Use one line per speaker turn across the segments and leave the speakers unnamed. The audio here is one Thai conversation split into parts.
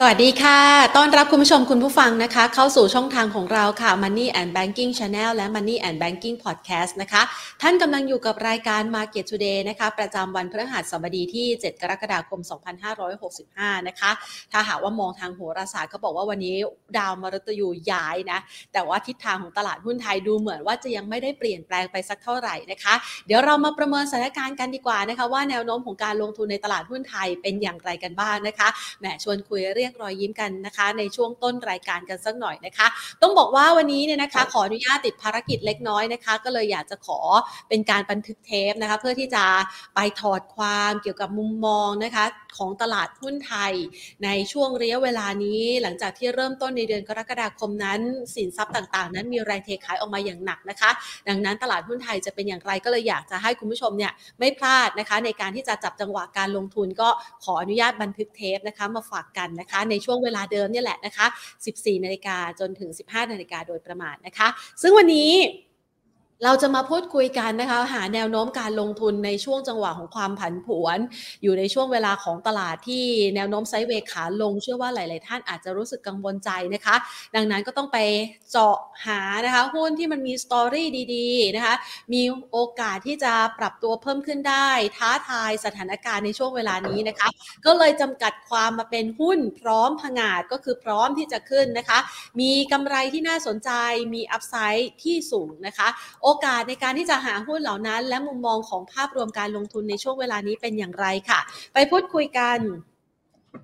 สวัสดีค่ะ ต้อนรับคุณผู้ชมคุณผู้ฟังนะคะ เข้าสู่ช่องทางของเราค่ะ Money and Banking Channel และ Money and Banking Podcast นะคะ ท่านกำลังอยู่กับรายการ Market Today นะคะ ประจำวันพฤหัสบดีที่ 7 กรกฎาคม 2565 นะคะ ถ้าหากว่ามองทางโหราศาสตร์ก็บอกว่าวันนี้ดาวมฤตยูย้ายนะ แต่ว่าทิศทางของตลาดหุ้นไทยดูเหมือนว่าจะยังไม่ได้เปลี่ยนแปลงไปสักเท่าไหร่นะคะ เดี๋ยวเรามาประเมินสถานการณ์กันดีกว่านะคะ ว่าแนวโน้มของการลงทุนในตลาดหุ้นไทยเป็นอย่างไรกันบ้างนะคะแหมชวนคุยเรียกรอยยิ้มกันนะคะ ในช่วงต้นรายการกันสักหน่อยนะคะ ต้องบอกว่าวันนี้เนี่ยนะคะ ขออนุญาตติดภารกิจเล็กน้อยนะคะ ก็เลยอยากจะขอเป็นการบันทึกเทปนะคะ เพื่อที่จะไปถอดความเกี่ยวกับมุมมองนะคะ ของตลาดหุ้นไทย ในช่วงระยะเวลานี้ หลังจากที่เริ่มต้นในเดือนกรกฎาคมนั้น สินทรัพย์ต่างๆ นั้นมีแรงเทขายออกมาอย่างหนักนะคะ ดังนั้นตลาดหุ้นไทยจะเป็นอย่างไรก็เลยอยากจะให้คุณผู้ชมเนี่ยไม่พลาดนะคะ ในการที่จะจับจังหวะการลงทุนก็ขออนุญาตบันทึกเทปนะคะมาฝากกันนะคะในช่วงเวลาเดิมเนี่ยแหละนะคะ 14 นาฬิกาจนถึง 15 นาฬิกาโดยประมาณนะคะ ซึ่งวันนี้ เราจะมาพูดคุยกันนะคะ หาแนวโน้มการลงทุนในช่วงจังหวะของความผันผวน อยู่ในช่วงเวลาของตลาดที่แนวโน้มไซด์เวขาลง เชื่อว่าหลาย ๆ ท่านอาจจะรู้สึกกังวลใจนะคะ ดังนั้นก็ต้องไปเจาะหานะคะหุ้นที่มันมีสตอรี่ดีๆนะคะมีโอกาสที่จะปรับตัวเพิ่มขึ้นได้ ท้าทายสถานการณ์ในช่วงเวลานี้นะคะ ก็เลยจำกัดความมาเป็นหุ้นพร้อมผงาดก็คือพร้อมที่จะขึ้นนะคะ มีกำไรที่น่าสนใจมีอัพไซด์ที่สูงนะคะโอกาสในการที่จะหาหุ้นเหล่านั้น และมุมมองของภาพรวมการลงทุนในช่วงเวลานี้เป็นอย่างไรค่ะ ไปพูดคุยกัน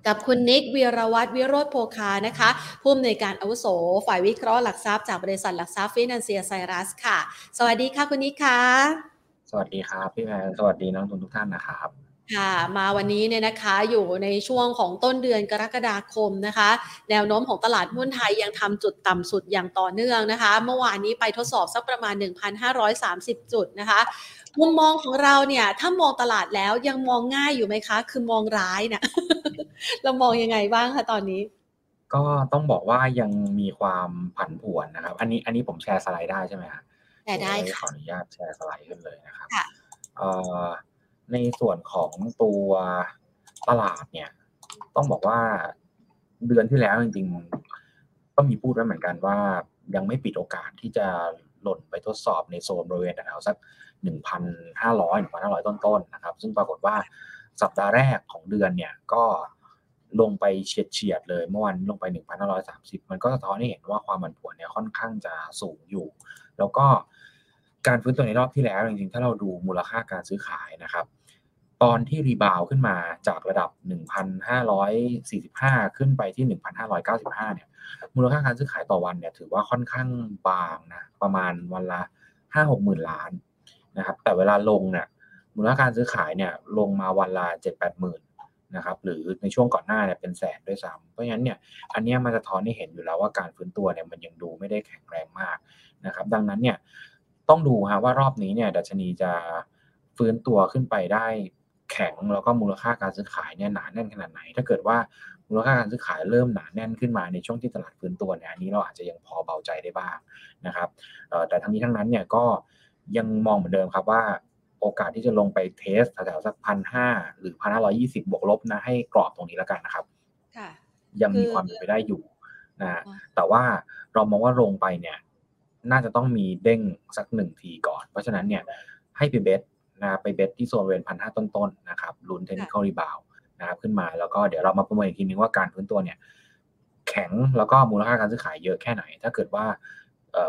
กับคุณนิกวีรวัตรวิโรธโพคานะคะผู้อำนวยการอาวุโส ฝ่ายวิเคราะห์หลักทรัพย์จากบริษัทหลักทรัพย์ฟินแลนเซียไซรัสค่ะ สวัสดีค่ะคุณนิกค่ะ
สวัสดีครับ พี่แพรสวัสดีน้องทุนทุกท่านนะครับ
ค่ะมาวันนี้เนี่ยนะคะอยู่ในช่วงของต้นเดือนกรกฎาคมนะคะ แนวโน้มของตลาดหุ้นไทยยังทำจุดต่ำสุดอย่างต่อเนื่องนะคะ เมื่อวานนี้ไปทดสอบสักประมาณ 1,530 จุดนะคะมุมมองของเราเนี่ยถ้ามองตลาดแล้วยังมองง่ายอยู่ไหมคะ คือมองร้ายนะเรามองยังไงบ้างคะตอนนี้
ก็ต้องบอกว่ายังมีความผันผวนนะครับ อันนี้อันนี้ผมแชร์สไลด์ได้ใช่ไหมครับ
แต่ได้
ข
ค่ะ
ออนุญาตแชร์สไลด์ขึ้นเลยนะครับ
ค่ะ
เอ่อ ในส่วนของตัวตลาดเนี่ย ต้องบอกว่าเดือนที่แล้วจริงๆ ก็มีพูดไว้เหมือนกันว่ายังไม่ปิดโอกาสที่จะหล่นไปทดสอบในโซนบริเวณแถวสัก 1,500 1,500 ต้นๆนะครับ ซึ่งปรากฏว่าสัปดาห์แรกของเดือนเนี่ยก็ลงไปเฉียดๆเลยเมื่อวันลงไป 1,530 มันก็สะท้อนให้เห็นว่าความผันผวนเนี่ยค่อนข้างจะสูงอยู่ แล้วก็ การฟื้นตัวในรอบที่แล้วจริงๆ ถ้าเราดูมูลค่าการซื้อขายนะครับ ตอนที่รีบาวขึ้นมาจากระดับ 1,545 ขึ้นไปที่ 1,595 เนี่ย มูลค่าการซื้อขายต่อวันเนี่ยถือว่าค่อนข้างบางนะ ประมาณวันละ 5-6หมื่นล้านนะครับ แต่เวลาลงเนี่ย มูลค่าการซื้อขายเนี่ยลงมาวันละ7-8หมื่นนะครับ หรือในช่วงก่อนหน้าเนี่ยเป็นแสนด้วยซ้ำเพราะฉะนั้นเนี่ย อันนี้มันจะท้อนให้เห็นอยู่แล้วว่าการฟื้นตัวเนี่ยมันยังดูไม่ได้แข็งแรงมากนะครับ ดังนั้นเนี่ย ต้องดูฮะว่ารอบนี้เนี่ยดัชนีจะฟื้นตัวขึ้นไปได้แข็งแล้วก็มูลค่าการซื้อขายเนี่ยหนาแน่นขนาดไหน ถ้าเกิดว่ามูลค่าการซื้อขายเริ่มหนาแน่นขึ้นมาในช่วงที่ตลาดฟื้นตัวเนี่ยอันนี้เราอาจจะยังพอเบาใจได้บ้างนะครับเอ่อแต่ทั้งนี้ทั้งนั้นเนี่ยก็ยังมองเหมือนเดิมครับว่าโอกาสที่จะลงไป test แถวๆสักพันห้าหรือพันห้าร้อยี่สิบบวกลบนะให้กรอบตรงนี้แล้วกันนะครับ
ค่ะ
ยังมี
คือ
ความเป็นไปได้อยู่นะฮะ
อ่า
แต่ว่าเรามองว่าลงไปเนี่ย น่าจะต้องมีเด้งสักหนึ่งทีก่อน เพราะฉะนั้นเนี่ยให้ไป test นะไป test ที่โซนเวนพันห้าต้นๆนะครับลุ้น technical rebound นะครับขึ้นมาแล้วก็เดี๋ยวเรามาประเมินอีกทีนึงว่าการฟื้นตัวเนี่ยแข็งแล้วก็มูลค่าการซื้อขายเยอะแค่ไหน ถ้าเกิดว่า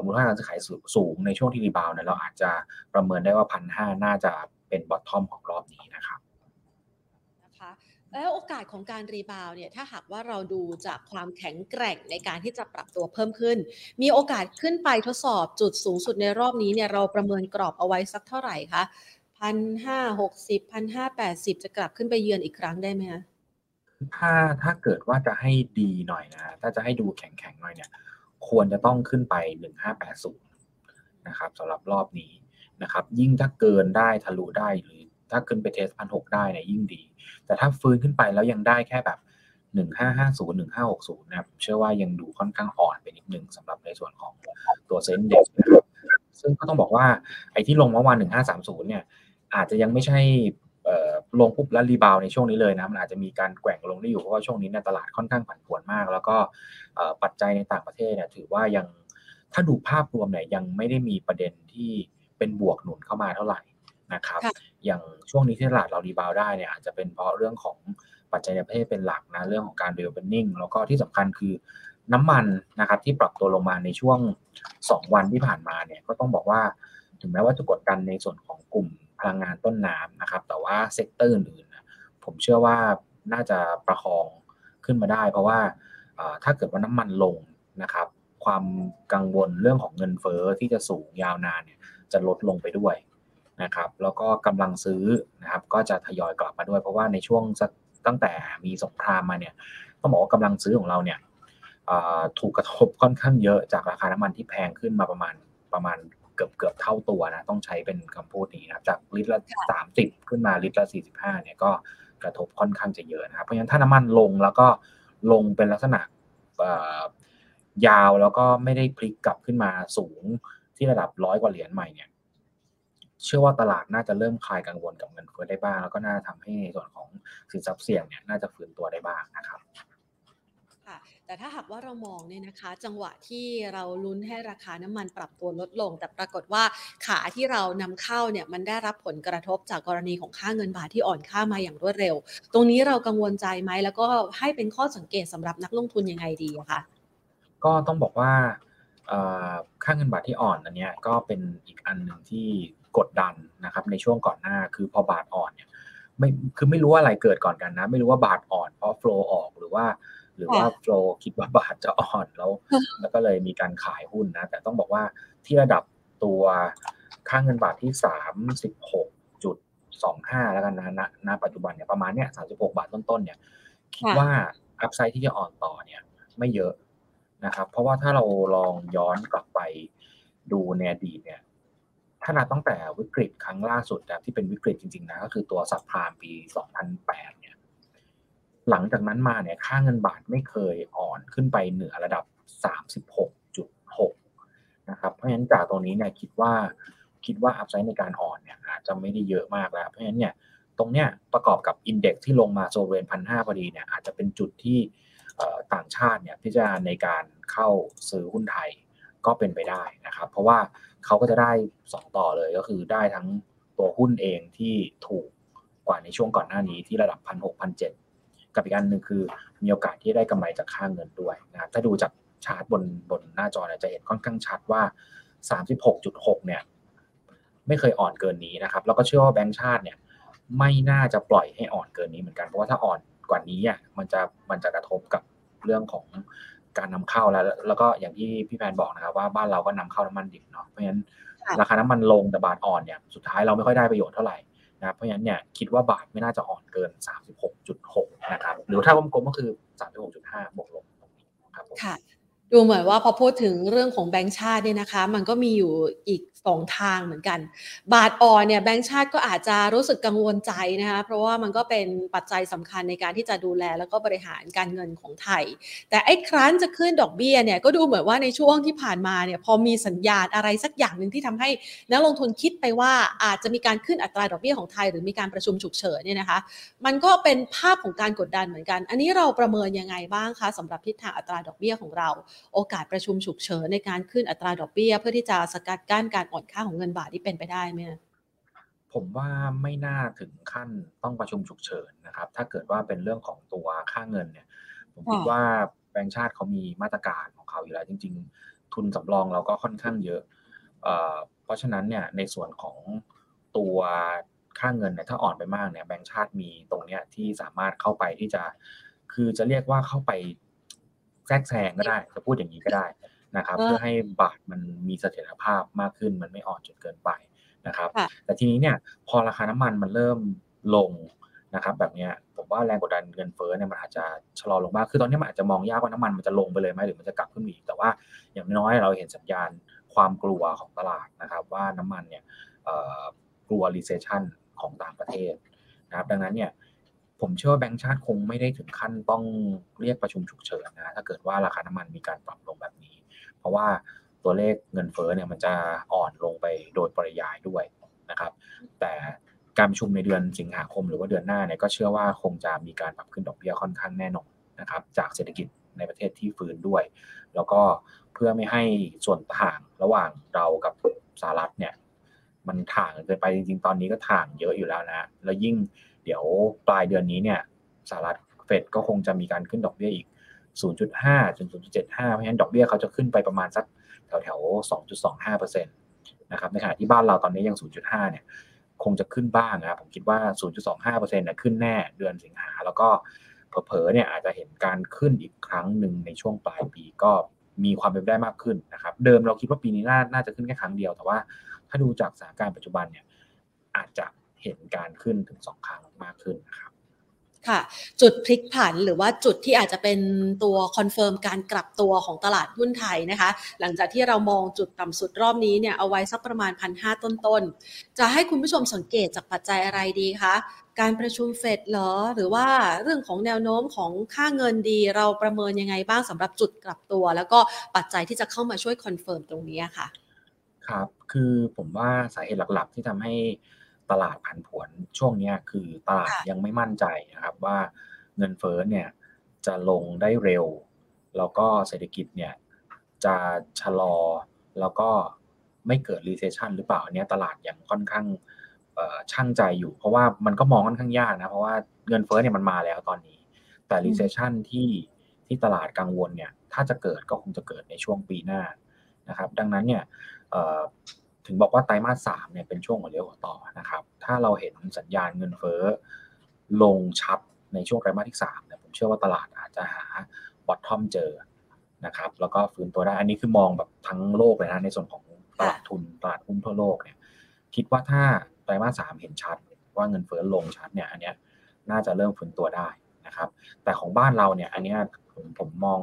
มูลค่าการซื้อขายสูงในช่วงที่ rebound เนี่ยเราอาจจะประเมินได้ว่าพันห้าน่าจะเป็น bottom ของรอบนี้นะครับ
แล้วโอกาสของการ rebound เนี่ยถ้าหากว่าเราดูจากความแข็งแกร่งในการที่จะปรับตัวเพิ่มขึ้น มีโอกาสขึ้นไปทดสอบจุดสูงสุดในรอบนี้เนี่ยเราประเมินกรอบเอาไว้สักเท่าไหร่คะพันห้าหกสิบพันห้าแปดสิบจะกลับขึ้นไปเยือนอีกครั้งได้ไหมคะ
ถ้าถ้าเกิดว่าจะให้ดีหน่อยนะ ถ้าจะให้ดูแข็งๆหน่อยเนี่ย ควรจะต้องขึ้นไปหนึ่งห้าแปดศูนะครับสำหรับรอบนี้นะครับ ยิ่งถ้าเกินได้ทะลุได้หรือ ถ้าขึ้นไปเทสพันหกได้เนี่ยยิ่งดี แต่ถ้าฟื้นขึ้นไปแล้วยังได้แค่แบบ1550 1560นะครับเชื่อว่ายังดูค่อนข้างอ่อนไปนิดนึงสำหรับในส่วนของตัวเซ็นเด็กนะครับซึ่งก็ต้องบอกว่าไอ้ที่ลงเมื่อวาน1530เนี่ยอาจจะยังไม่ใช่ลงปุ๊บแล้ว rebound ในช่วงนี้เลยนะมันอาจจะมีการแกว่งลงได้อยู่เพราะว่าช่วงนี้เนี่ยตลาดค่อนข้างผันผวนมาก แล้วก็ปัจจัยในต่างประเทศเนี่ยถือว่ายังถ้าดูภาพรวมเนี่ยยังไม่ได้มีประเด็นที่เป็นบวกหนุนเข้ามาเท่าไหร่ นะครับ อย่างช่วงนี้ที่ตลาดเรา rebound ได้เนี่ยอาจจะเป็นเพราะเรื่องของปัจจัยในประเทศเป็นหลักนะเรื่องของการ reopening แล้วก็ที่สำคัญคือน้ำมันนะครับที่ปรับตัวลงมาในช่วง 2 วันที่ผ่านมาเนี่ยก็ต้องบอกว่าถึงแม้ว่าจะกดดันในส่วนของกลุ่มพลังงานต้นน้ำนะครับ แต่ว่า sector อื่นๆผมเชื่อว่าน่าจะประคองขึ้นมาได้ เพราะว่าถ้าเกิดว่าน้ำมันลงนะครับ ความกังวลเรื่องของเงินเฟ้อที่จะสูงยาวนานเนี่ยจะลดลงไปด้วย นะครับแล้วก็กำลังซื้อนะครับก็จะทยอยกลับมาด้วย เพราะว่าในช่วงตั้งแต่มีสงครามมาเนี่ยต้องบอกว่ากำลังซื้อของเราเนี่ยถูกกระทบค่อนข้างเยอะจากราคาน้ำมันที่แพงขึ้นมาประมาณประมาณเกือบเกือบเท่าตัวนะต้องใช้เป็นคำพูดนี้นะครับจากลิตรละสามสิบขึ้นมาลิตรละสี่สิบห้าเนี่ยก็กระทบค่อนข้างจะเยอะนะครับเพราะฉะนั้นถ้าน้ำมันลงแล้วก็ลงเป็นลักษณะยาวแล้วก็ไม่ได้พลิกกลับขึ้นมาสูงที่ระดับร้อยกว่าเหรียญใหม่เนี่ย เชื่อว่าตลาดน่าจะเริ่มคลายกังวลกับเงินเฟ้อได้บ้าง แล้วก็น่าทำให้ในส่วนของสินทรัพย์เสี่ยงเนี่ยน่าจะฟื้นตัวได้บ้างนะครับ
แต่ถ้าหากว่าเรามองเนี่ยนะคะ จังหวะที่เราลุ้นให้ราคาน้ำมันปรับตัวลดลง แต่ปรากฏว่าขาที่เรานำเข้าเนี่ยมันได้รับผลกระทบจากกรณีของค่าเงินบาทที่อ่อนค่ามาอย่างรวดเร็ว ตรงนี้เรากังวลใจไหมแล้วก็ให้เป็นข้อสังเกตสำหรับนักลงทุนยังไงดีคะ
ก็ต้องบอกว่าค่าเงินบาทที่อ่อนอันนี้ก็เป็นอีกอันหนึ่งที่ กดดันนะครับในช่วงก่อนหน้าคือพอบาทอ่อนเนี่ยไม่คือไม่รู้ว่าอะไรเกิดก่อนกันนะ ไม่รู้ว่าบาทอ่อนเพราะโฟล์ออกหรือว่า หรือว่าโฟลคิดว่าบาทจะอ่อนแล้ว แล้วก็เลยมีการขายหุ้นนะ แต่ต้องบอกว่าที่ระดับตัวค่างเงินบาทที่สามสิบหกจุดสองห้าแล้วกันนะณณปัจจุบันเนี่ยประมาณเนี้ยสามสิบหกบาทต้นๆเนี่ยคิดว่าอัพไซด์ที่จะอ่อนต่อเนี่ย ไม่เยอะนะครับ เพราะว่าถ้าเราลองย้อนกลับไปดูในอดีตเนี่ย ถ้านับตั้งแต่วิกฤตครั้งล่าสุดที่เป็นวิกฤตจริงๆนะก็คือตัวสับพามปี 2008 เนี่ย หลังจากนั้นมาเนี่ยค่าเงินบาทไม่เคยอ่อนขึ้นไปเหนือระดับ 36.6 นะครับ เพราะฉะนั้นจากตรงนี้เนี่ยคิดว่าคิดว่าอัพไซด์ในการอ่อนเนี่ยอาจจะไม่ได้เยอะมากแล้ว เพราะฉะนั้นเนี่ยตรงเนี้ยประกอบกับอินเด็กซ์ที่ลงมาโซเวนพันห้าพอดีเนี่ยอาจจะเป็นจุดที่ต่างชาติเนี่ยพิจารณาในการเข้าซื้อหุ้นไทยก็เป็นไปได้นะครับ เพราะว่า เขาก็จะได้ 2 ต่อเลยก็คือได้ทั้งตัวหุ้นเองที่ถูกกว่าในช่วงก่อนหน้านี้ที่ระดับพันหกพันเจ็ดกับอีกอันหนึ่งคือมีโอกาสที่ได้กำไรจากค่าเงินด้วยนะครับถ้าดูจากชาร์ตบนบนหน้าจอเนี่ยจะเห็นค่อนข้างชัดว่า 36.6 เนี่ย ไม่เคยอ่อนเกินนี้นะครับ แล้วก็เชื่อว่าแบงก์ชาติเนี่ย ไม่น่าจะปล่อยให้อ่อนเกินนี้เหมือนกันเพราะว่าถ้าอ่อนกว่านี้อะมันจะมันจะกระทบกับเรื่องของ การนำเข้าแล้ว แล้วก็อย่างที่พี่แพนบอกนะครับว่าบ้านเราก็นำเข้าน้ำมันดิบเนาะเพราะฉะนั้นราคาน้ำมันลงแต่บาทอ่อนเนี่ยสุดท้ายเราไม่ค่อยได้ประโยชน์เท่าไหร่นะเพราะฉะนั้นเนี่ยคิดว่าบาทไม่น่าจะอ่อนเกิน 36.6 นะครับ หรือถ้าวงกลมก็คือ 36.5 บวกลบตรงนี้ครับ
ค่ะ ดูเหมือนว่าพอพูดถึงเรื่องของแบงก์ชาติเนี่ยนะคะ มันก็มีอยู่อีกสองทางเหมือนกัน บาทอ่อนเนี่ยแบงก์ชาติก็อาจจะรู้สึกกังวลใจนะคะเพราะว่ามันก็เป็นปัจจัยสำคัญในการที่จะดูแลแล้วก็บริหารการเงินของไทย แต่ไอ้ครั้นจะขึ้นดอกเบี้ยเนี่ยก็ดูเหมือนว่าในช่วงที่ผ่านมาเนี่ยพอมีสัญญาณอะไรสักอย่างหนึ่งที่ทำให้นักลงทุนคิดไปว่าอาจจะมีการขึ้นอัตราดอกเบี้ยของไทย หรือมีการประชุมฉุกเฉินเนี่ยนะคะ มันก็เป็นภาพของการกดดันเหมือนกัน อันนี้เราประเมินยังไงบ้างคะสำหรับทิศทางอัตราดอกเบี้ยของเราโอกาสประชุมฉุกเฉินในการขึ้นอัตราดอกเบี้ย เพื่อที่จะสกัดกั้นการอ่อนค่าของเงินบาทที่เป็นไปได้ไหม
ผมว่าไม่น่าถึงขั้นต้องประชุมฉุกเฉินนะครับ ถ้าเกิดว่าเป็นเรื่องของตัวค่าเงินเนี่ย ผมคิดว่าแบงก์ชาติเขามีมาตรการของเขาอยู่แล้วจริง ๆ ทุนสำรองเราก็ค่อนข้างเยอะเพราะฉะนั้นเนี่ยในส่วนของตัวค่าเงินเนี่ยถ้าอ่อนไปมากเนี่ยแบงก์ชาติมีตรงเนี้ยที่สามารถเข้าไปที่จะ คือจะเรียกว่าเข้าไป แทรกแซงก็ได้จะพูดอย่างนี้ก็ได้นะครับ เพื่อให้บาทมันมีเสถียรภาพมากขึ้นมันไม่อ่อนจนเกินไปนะครับ แต่ทีนี้เนี่ยพอราคาน้ำมันมันเริ่มลงนะครับแบบนี้ผมว่าแรงกดดันเงินเฟ้อเนี่ยมันอาจจะชะลอลงมากคือตอนนี้มันอาจจะมองยากว่าน้ำมันมันจะลงไปเลยไหมหรือมันจะกลับขึ้นอีกแต่ว่าอย่างน้อยเราเห็นสัญญาณความกลัวของตลาดนะครับ ว่าน้ำมันเนี่ยกลัว recession ของต่างประเทศนะครับดังนั้นเนี่ย ผมเชื่อว่าแบงก์ชาติคงไม่ได้ถึงขั้นต้องเรียกประชุมฉุกเฉินนะถ้าเกิดว่าราคาน้ำมันมีการปรับลงแบบนี้ เพราะว่าตัวเลขเงินเฟ้อเนี่ยมันจะอ่อนลงไปโดยปริยายด้วยนะครับ แต่การประชุมในเดือนสิงหาคมหรือว่าเดือนหน้าเนี่ยก็เชื่อว่าคงจะมีการปรับขึ้นดอกเบี้ยค่อนข้างแน่นอนนะครับ จากเศรษฐกิจในประเทศที่ฟื้นด้วย แล้วก็เพื่อไม่ให้ส่วนต่างระหว่างเรากับสหรัฐเนี่ยมันถ่างเกินไปจริงๆ ตอนนี้ก็ถ่างเยอะอยู่แล้วนะ แล้วยิ่ง เดี๋ยวปลายเดือนนี้เนี่ยสหรัฐเฟดก็คงจะมีการขึ้นดอกเบี้ยอีก 0.5จน0.75 เพราะฉะนั้นดอกเบี้ยเขาจะขึ้นไปประมาณสักแถวแถว2.25%นะครับในขณะที่บ้านเราตอนนี้ยัง 0.5 เนี่ยคงจะขึ้นบ้างนะครับผมคิดว่า 0.25%เนี่ยขึ้นแน่เดือนสิงหา แล้วก็เผลอๆเนี่ยอาจจะเห็นการขึ้นอีกครั้งหนึ่งในช่วงปลายปีก็มีความเป็นไปได้มากขึ้นนะครับ เดิมเราคิดว่าปีนี้น่าจะขึ้นแค่ครั้งเดียว แต่ว่าถ้าดูจากสถานการณ์ปัจจุบันเนี่ยอาจจะ เห็นการขึ้นถึงสองครั้งมากขึ้นนะครับ
ค่ะ จุดพลิกผันหรือว่าจุดที่อาจจะเป็นตัว confirm การกลับตัวของตลาดหุ้นไทยนะคะ หลังจากที่เรามองจุดต่ำสุดรอบนี้เนี่ยเอาไว้สักประมาณพันห้าต้นๆ จะให้คุณผู้ชมสังเกตจากปัจจัยอะไรดีคะการประชุมเฟดเหรอ หรือว่าเรื่องของแนวโน้มของค่าเงินดีเราประเมินยังไงบ้างสำหรับจุดกลับตัว แล้วก็ปัจจัยที่จะเข้ามาช่วย confirm ตรงนี้ค่ะ
ครับ คือผมว่าสาเหตุหลักๆที่ทำให้ ตลาดผันผวนช่วงนี้คือตลาด
ค่ะ
ยังไม่มั่นใจนะครับว่าเงินเฟ้อเนี่ยจะลงได้เร็ว แล้วก็เศรษฐกิจเนี่ยจะชะลอแล้วก็ไม่เกิด recession หรือเปล่าอันเนี้ยตลาดยังค่อนข้างเอ่อชั่งใจอยู่ เพราะว่ามันก็มองค่อนข้างยากนะเพราะว่าเงินเฟ้อเนี่ยมันมาแล้วตอนนี้ แต่ recession ที่ที่ตลาดกังวลเนี่ยถ้าจะเกิดก็คงจะเกิดในช่วงปีหน้านะครับ ดังนั้นเนี่ยเอ่อ ถึงบอกว่าไตรมาสสามเนี่ยเป็นช่วงหัวเลี้ยวหัวต่อนะครับ ถ้าเราเห็นสัญญาณเงินเฟ้อลงชัดในช่วงไตรมาสที่สามเนี่ยผมเชื่อว่าตลาดอาจจะหาบอททอมเจอนะครับ แล้วก็ฟื้นตัวได้ อันนี้คือมองแบบทั้งโลกเลยนะในส่วนของตลาดทุนตลาดหุ้นทั่วโลกเนี่ย คิดว่าถ้าไตรมาสสามเห็นชัด ว่าเงินเฟ้อลงชัดเนี่ย อันเนี้ยน่าจะเริ่มฟื้นตัวได้นะครับ แต่ของบ้านเราเนี่ย อันเนี้ยผมผมมอง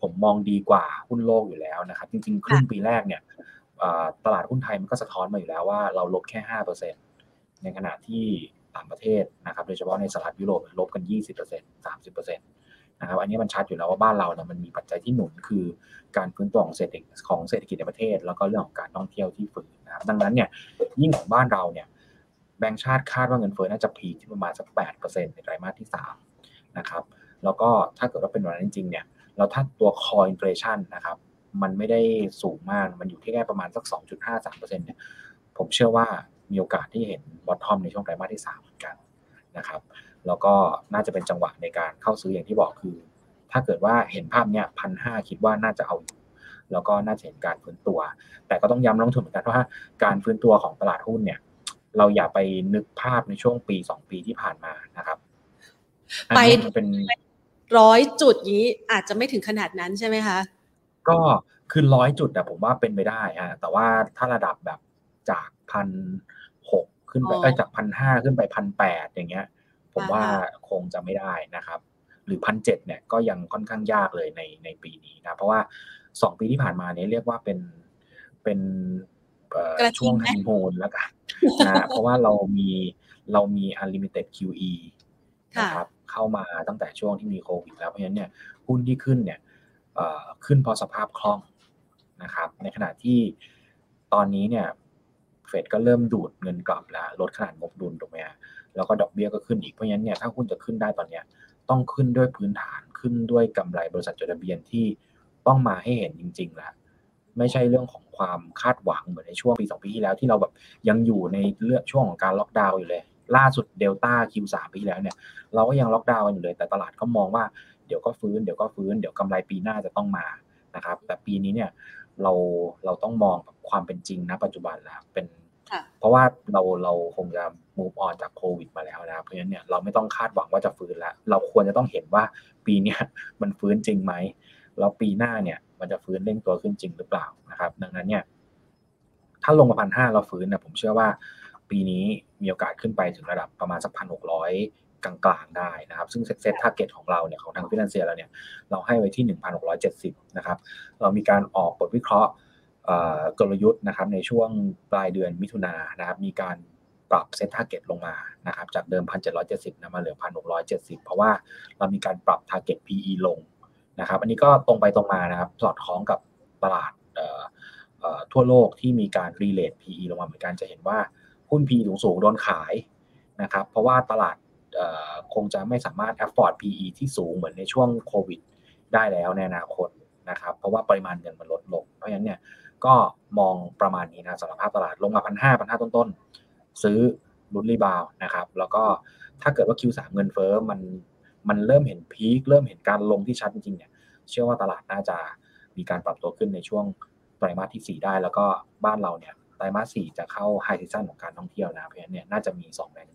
ผมมองดีกว่าหุ้นโลกอยู่แล้วนะครับ จริงๆ ครึ่งปีแรกเนี่ย ตลาดหุ้นไทยมันก็สะท้อนมาอยู่แล้วว่าเราลบแค่ห้าเปอร์เซ็นในขณะที่ต่างประเทศนะครับโดยเฉพาะในสหรัฐยุโรปลบกันยี่สิบเปอร์เซ็นสามสิบเปอร์เซ็นตนะครับอันนี้มันชัดอยู่แล้วว่าบ้านเราเนี่ยมันมีปัจจัยที่หนุนคือการฟื้นตัวของเศรษฐกิจของเศรษฐกิจในประเทศ แล้วก็เรื่องของการท่องเที่ยวที่ฟื้นนะครับดังนั้นเนี่ยยิ่งของบ้านเราเนี่ยแบงก์ชาติคาดว่าเงินเฟ้อน่าจะพีคที่ประมาณสักแปดเปอร์เซ็นในไตรมาสที่สามนะครับแล้วก็ถ้าเกิดว่าเป็นวันนั้นจริงๆเนี่ยแล้วถ้าตัว core inflation นะครับ มันไม่ได้สูงมาก มันอยู่ที่แค่ประมาณสัก 2.53%เนี่ย ผมเชื่อว่ามีโอกาสที่เห็น bottom ในช่วงไตรมาสที่ 3 เหมือนกันนะครับ แล้วก็น่าจะเป็นจังหวะในการเข้าซื้ออย่างที่บอกคือ ถ้าเกิดว่าเห็นภาพเนี้ยพันห้าคิดว่าน่าจะเอาอยู่แล้วก็น่าจะเห็นการฟื้นตัว แต่ก็ต้องย้ำนักลงทุนเหมือนกันว่าการฟื้นตัวของตลาดหุ้นเนี่ย เราอย่าไปนึกภาพในช่วงปีสองปีที่ผ่านมานะครับอัน
ไป
นี้มันเป็น
ร้อยจุดนี้อาจจะไม่ถึงขนาดนั้นใช่ไหมคะ
ก็คือร้อยจุดอะผมว่าเป็นไปได้ฮะแต่ว่าถ้าระดับแบบจากพันหกขึ้นไป
อ๋อ
เอ้ยจากพันห้าขึ้นไปพันแปดอย่างเงี้ย ผม
อ่า
ว่า
ฮะ
คงจะไม่ได้นะครับ หรือพันเจ็ดเนี่ยก็ยังค่อนข้างยากเลยในในปีนี้นะ เพราะว่าสองปีที่ผ่านมาเนี่ยเรียกว่าเป็นเป็นเอ่อก
ระทิง
ช่วง
ไหม
ฮันนีมูนแล้วกันนะเพราะว่าเรามีเรามี unlimited QE
ค่ะ
นะครับเข้ามาตั้งแต่ช่วงที่มีโควิดแล้วเพราะฉะนั้นเนี่ยหุ้นที่ขึ้นเนี่ยเอ่อ ขึ้นพราะสภาพคล่องนะครับ ในขณะที่ตอนนี้เนี่ยเฟดก็เริ่มดูดเงินกลับแล้วลดขนาดงบดุลถูกไหมแล้วก็ดอกเบี้ยก็ขึ้นอีกเพราะฉะนั้นเนี่ยถ้าหุ้นจะขึ้นได้ตอนเนี้ยต้องขึ้นด้วยพื้นฐานขึ้นด้วยกำไรบริษัทจดทะเบียนที่ต้องมาให้เห็นจริงๆแล้วไม่ใช่เรื่องของความคาดหวังเหมือนในช่วงปีสองปีที่แล้วที่เราแบบยังอยู่ในเรื่องช่วงของการล็อกดาวน์อยู่เลย ล่าสุดเดลต้า Q3 ปีที่แล้วเนี่ย เราก็ยังล็อกดาวน์กันอยู่เลย แต่ตลาดก็มองว่า ดี๋ยวก็ฟื้นเดี๋ยวก็ฟื้นเดี๋ยวกำไรปีหน้าจะต้องมานะครับ แต่ปีนี้เนี่ยเราเราต้องมองแบบความเป็นจริงนะปัจจุบันแล้วเป็น
ค่ะ
เพราะว่าเราเราคงจะ move on จากโควิดมาแล้วนะครับเพราะฉะนั้นเนี่ยเราไม่ต้องคาดหวังว่าจะฟื้นแล้วเราควรจะต้องเห็นว่าปีเนี้ยมันฟื้นจริงไหมแล้วปีหน้าเนี่ย มันจะฟื้นเร่งตัวขึ้นจริงหรือเปล่านะครับ ดังนั้นเนี่ย ถ้าลงมาพันห้าเราฟื้นเนี่ยผมเชื่อว่า ปีนี้มีโอกาสขึ้นไปถึงระดับประมาณสักพันหกร้อย กลางๆได้นะครับ ซึ่ง SET SET target ของเราเนี่ยของทางฟินันเซียเราเนี่ยเราให้ไว้ที่ 1,670 นะครับ เรามีการออกบทวิเคราะห์กลยุทธ์นะครับในช่วงปลายเดือนมิถุนายนนะครับ มีการปรับ SET target ลงมานะครับจากเดิม 1,770นะมาเหลือ 1,670 เพราะว่าเรามีการปรับทาร์เก็ต PE ลงนะครับ อันนี้ก็ตรงไปตรงมานะครับสอดคล้องกับตลาดทั่วโลกที่มีการรีเลท PE ลงมาเหมือนกันจะเห็นว่าหุ้น PE สูงๆโดนขายนะครับ เพราะว่าตลาด คงจะไม่สามารถ afford PE ที่สูงเหมือนในช่วงโควิดได้แล้วในอนาคตนะครับเพราะว่าปริมาณเงินมันลดลง เพราะฉะนั้นเนี่ยก็มองประมาณนี้นะสำหรับภาพตลาดลงมาพันห้าพันห้าต้นๆ ซื้อลุ้น rebound นะครับ แล้วก็ถ้าเกิดว่า Q3 เงินเฟ้อมันมันเริ่มเห็น peak เริ่มเห็นการลงที่ชัดจริงๆเนี่ยเชื่อว่าตลาดน่าจะมีการปรับตัวขึ้นในช่วงไตรมาสที่ 4 ได้ แล้วก็บ้านเราเนี่ยไตรมาส 4 จะเข้า high season ของการท่องเที่ยวนะเพราะฉะนั้นเนี่ยน่าจะมี2แรง